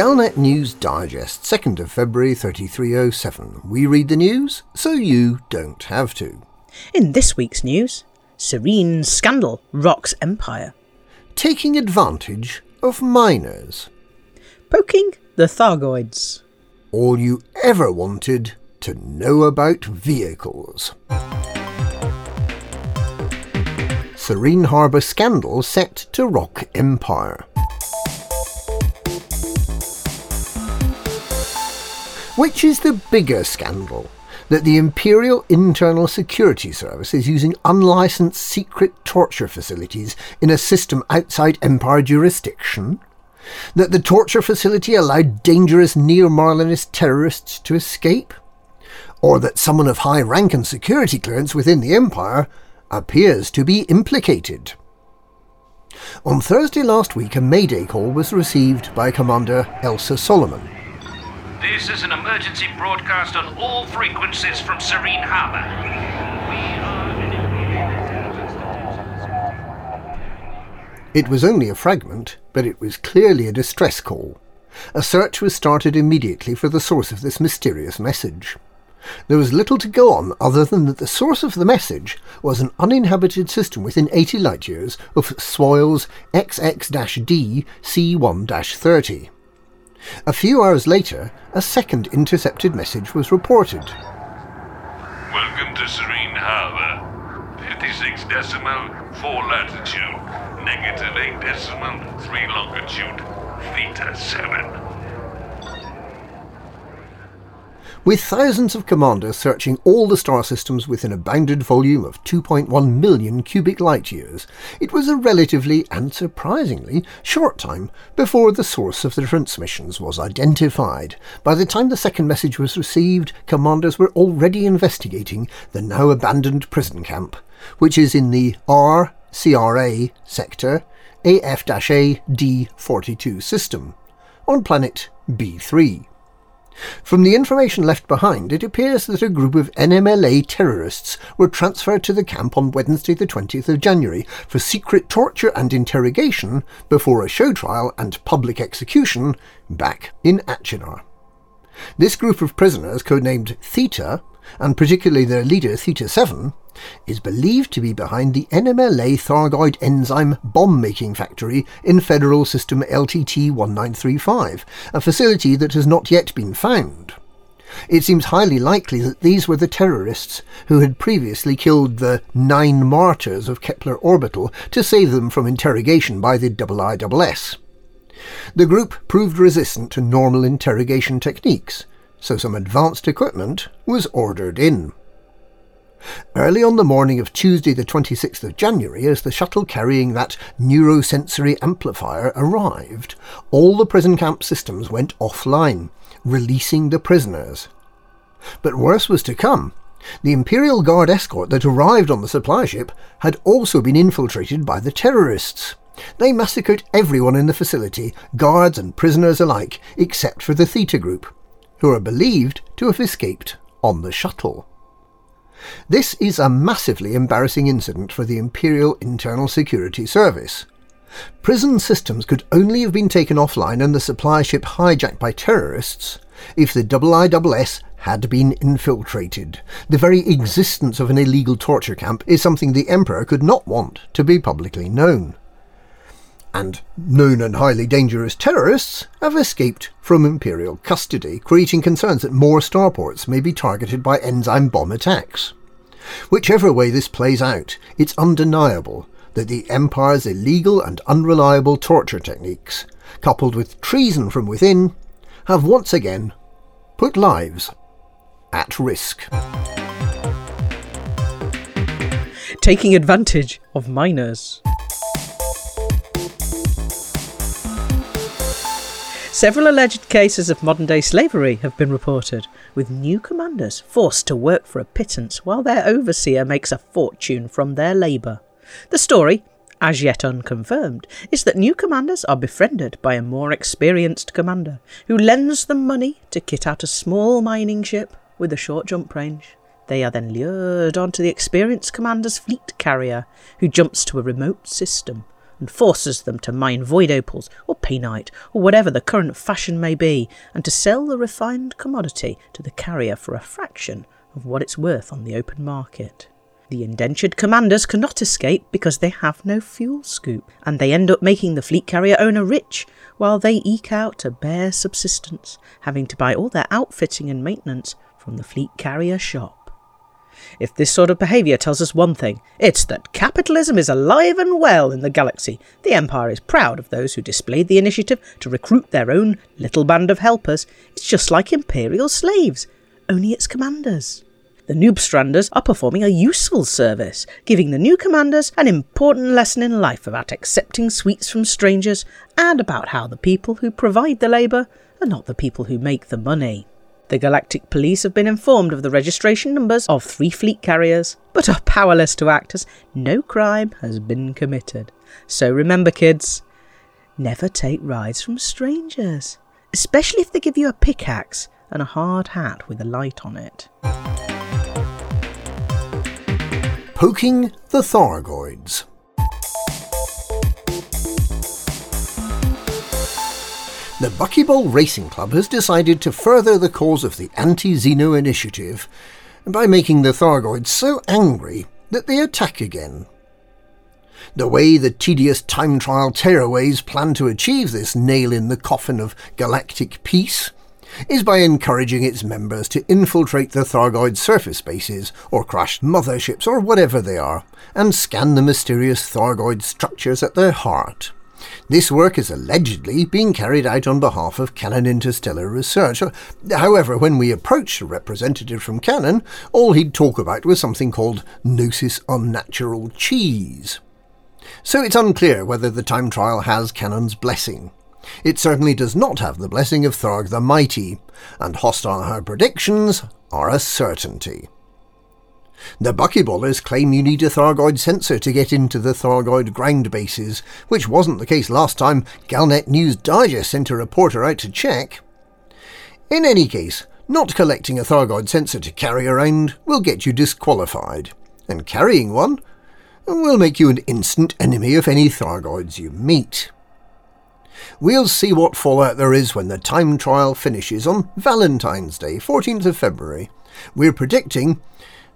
Galnet News Digest, 2nd of February 3307. We read the news so you don't have to. In this week's news, Serene scandal rocks empire. Taking advantage of minors. Poking the Thargoids. All you ever wanted to know about vehicles. Serene Harbour scandal set to rock empire. Which is the bigger scandal? That the Imperial Internal Security Service is using unlicensed secret torture facilities in a system outside Empire jurisdiction? That the torture facility allowed dangerous neo-Marlinist terrorists to escape? Or that someone of high rank and security clearance within the Empire appears to be implicated? On Thursday last week, a Mayday call was received by Commander Elsa Solomon. This is an emergency broadcast on all frequencies from Serene Harbor. It was only a fragment, but it was clearly a distress call. A search was started immediately for the source of this mysterious message. There was little to go on other than that the source of the message was an uninhabited system within 80 light years of Swoyles XX-D C1-30. A few hours later, a second intercepted message was reported. Welcome to Serene Harbor. 56 decimal, 4 latitude, negative 8 decimal, 3 longitude, theta 7. With thousands of commanders searching all the star systems within a bounded volume of 2.1 million cubic light years, it was a relatively and surprisingly short time before the source of the transmissions was identified. By the time the second message was received, commanders were already investigating the now abandoned prison camp, which is in the RCRA sector AF-A D42 system on planet B3. From the information left behind, it appears that a group of NMLA terrorists were transferred to the camp on Wednesday, the 20th of January, for secret torture and interrogation before a show trial and public execution back in Achenar. This group of prisoners, codenamed Theta, and particularly their leader Theta 7, is believed to be behind the NMLA Thargoid enzyme bomb making factory in Federal System LTT 1935, a facility that has not yet been found. It seems highly likely that these were the terrorists who had previously killed the nine martyrs of Kepler Orbital to save them from interrogation by the IISS. The group proved resistant to normal interrogation techniques, so some advanced equipment was ordered in. Early on the morning of Tuesday, the 26th of January, as the shuttle carrying that neurosensory amplifier arrived, all the prison camp systems went offline, releasing the prisoners. But worse was to come. The Imperial Guard escort that arrived on the supply ship had also been infiltrated by the terrorists. They massacred everyone in the facility, guards and prisoners alike, except for the Theta group, who are believed to have escaped on the shuttle. This is a massively embarrassing incident for the Imperial Internal Security Service. Prison systems could only have been taken offline and the supply ship hijacked by terrorists if the IISS had been infiltrated. The very existence of an illegal torture camp is something the Emperor could not want to be publicly known. And known and highly dangerous terrorists have escaped from Imperial custody, creating concerns that more starports may be targeted by enzyme bomb attacks. Whichever way this plays out, it's undeniable that the Empire's illegal and unreliable torture techniques, coupled with treason from within, have once again put lives at risk. Taking advantage of minors. Several alleged cases of modern day slavery have been reported, with new commanders forced to work for a pittance while their overseer makes a fortune from their labour. The story, as yet unconfirmed, is that new commanders are befriended by a more experienced commander who lends them money to kit out a small mining ship with a short jump range. They are then lured onto the experienced commander's fleet carrier, who jumps to a remote system and forces them to mine void opals or painite or whatever the current fashion may be, and to sell the refined commodity to the carrier for a fraction of what it's worth on the open market. The indentured commanders cannot escape because they have no fuel scoop, and they end up making the fleet carrier owner rich while they eke out a bare subsistence, having to buy all their outfitting and maintenance from the fleet carrier shop. If this sort of behaviour tells us one thing, it's that capitalism is alive and well in the galaxy. The Empire is proud of those who displayed the initiative to recruit their own little band of helpers. It's just like imperial slaves, only it's commanders. The Noobstranders are performing a useful service, giving the new commanders an important lesson in life about accepting sweets from strangers and about how the people who provide the labour are not the people who make the money. The Galactic Police have been informed of the registration numbers of three fleet carriers, but are powerless to act as no crime has been committed. So remember, kids, never take rides from strangers, especially if they give you a pickaxe and a hard hat with a light on it. Poking the Thargoids. The Buckyball Racing Club has decided to further the cause of the anti-Xeno initiative by making the Thargoids so angry that they attack again. The way the tedious time trial tearaways plan to achieve this nail in the coffin of galactic peace is by encouraging its members to infiltrate the Thargoid surface bases, or crashed motherships, or whatever they are, and scan the mysterious Thargoid structures at their heart. This work is allegedly being carried out on behalf of Canonn Interstellar Research. However, when we approached a representative from Canonn, all he'd talk about was something called Gnosis Unnatural Cheese. So it's unclear whether the time trial has Canonn's blessing. It certainly does not have the blessing of Tharg the Mighty, and hostile her predictions are a certainty. The buckyballers claim you need a Thargoid sensor to get into the Thargoid ground bases, which wasn't the case last time Galnet News Digest sent a reporter out to check. In any case, not collecting a Thargoid sensor to carry around will get you disqualified, and carrying one will make you an instant enemy of any Thargoids you meet. We'll see what fallout there is when the time trial finishes on Valentine's Day, 14th of February. We're predicting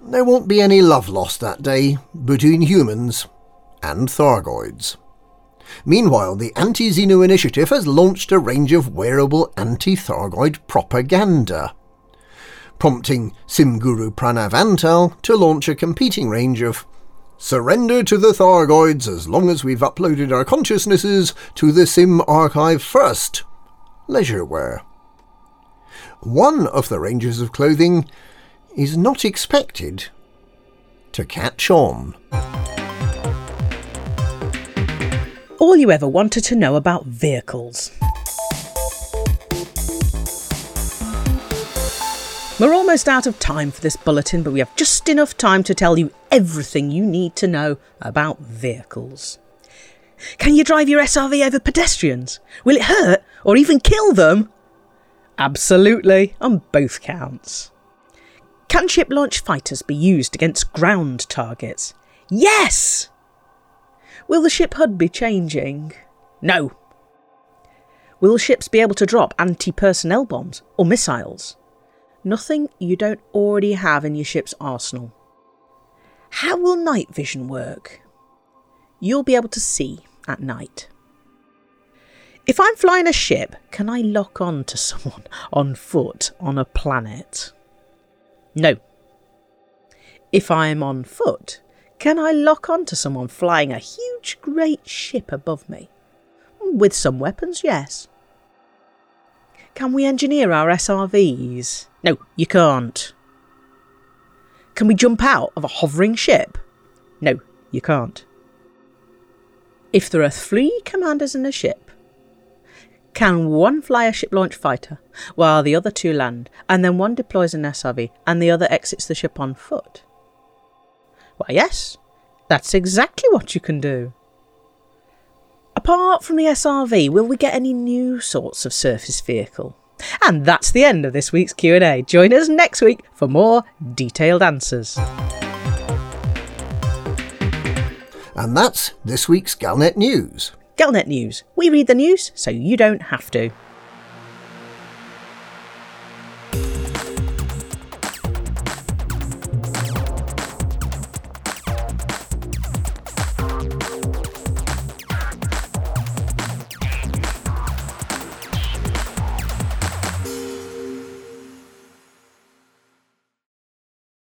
there won't be any love lost that day between humans and Thargoids. Meanwhile, the Anti Xeno Initiative has launched a range of wearable anti Thargoid propaganda, prompting Simguru Pranav Antal to launch a competing range of Surrender to the Thargoids as long as we've uploaded our consciousnesses to the Sim archive first. Leisure wear. One of the ranges of clothing is not expected to catch on. All you ever wanted to know about vehicles. We're almost out of time for this bulletin, but we have just enough time to tell you everything you need to know about vehicles. Can you drive your SRV over pedestrians? Will it hurt or even kill them? Absolutely, on both counts. Can ship launched fighters be used against ground targets? Yes! Will the ship HUD be changing? No. Will ships be able to drop anti personnel bombs or missiles? Nothing you don't already have in your ship's arsenal. How will night vision work? You'll be able to see at night. If I'm flying a ship, can I lock on to someone on foot on a planet? No. If I am on foot, can I lock on to someone flying a huge great ship above me? With some weapons, yes. Can we engineer our SRVs? No, you can't. Can we jump out of a hovering ship? No, you can't. If there are three commanders in a ship, can one fly a ship launch fighter while the other two land, and then one deploys an SRV and the other exits the ship on foot? Why, yes, that's exactly what you can do. Apart from the SRV, will we get any new sorts of surface vehicle? And that's the end of this week's Q&A. Join us next week for more detailed answers. And that's this week's Galnet News. Galnet News. We read the news so you don't have to.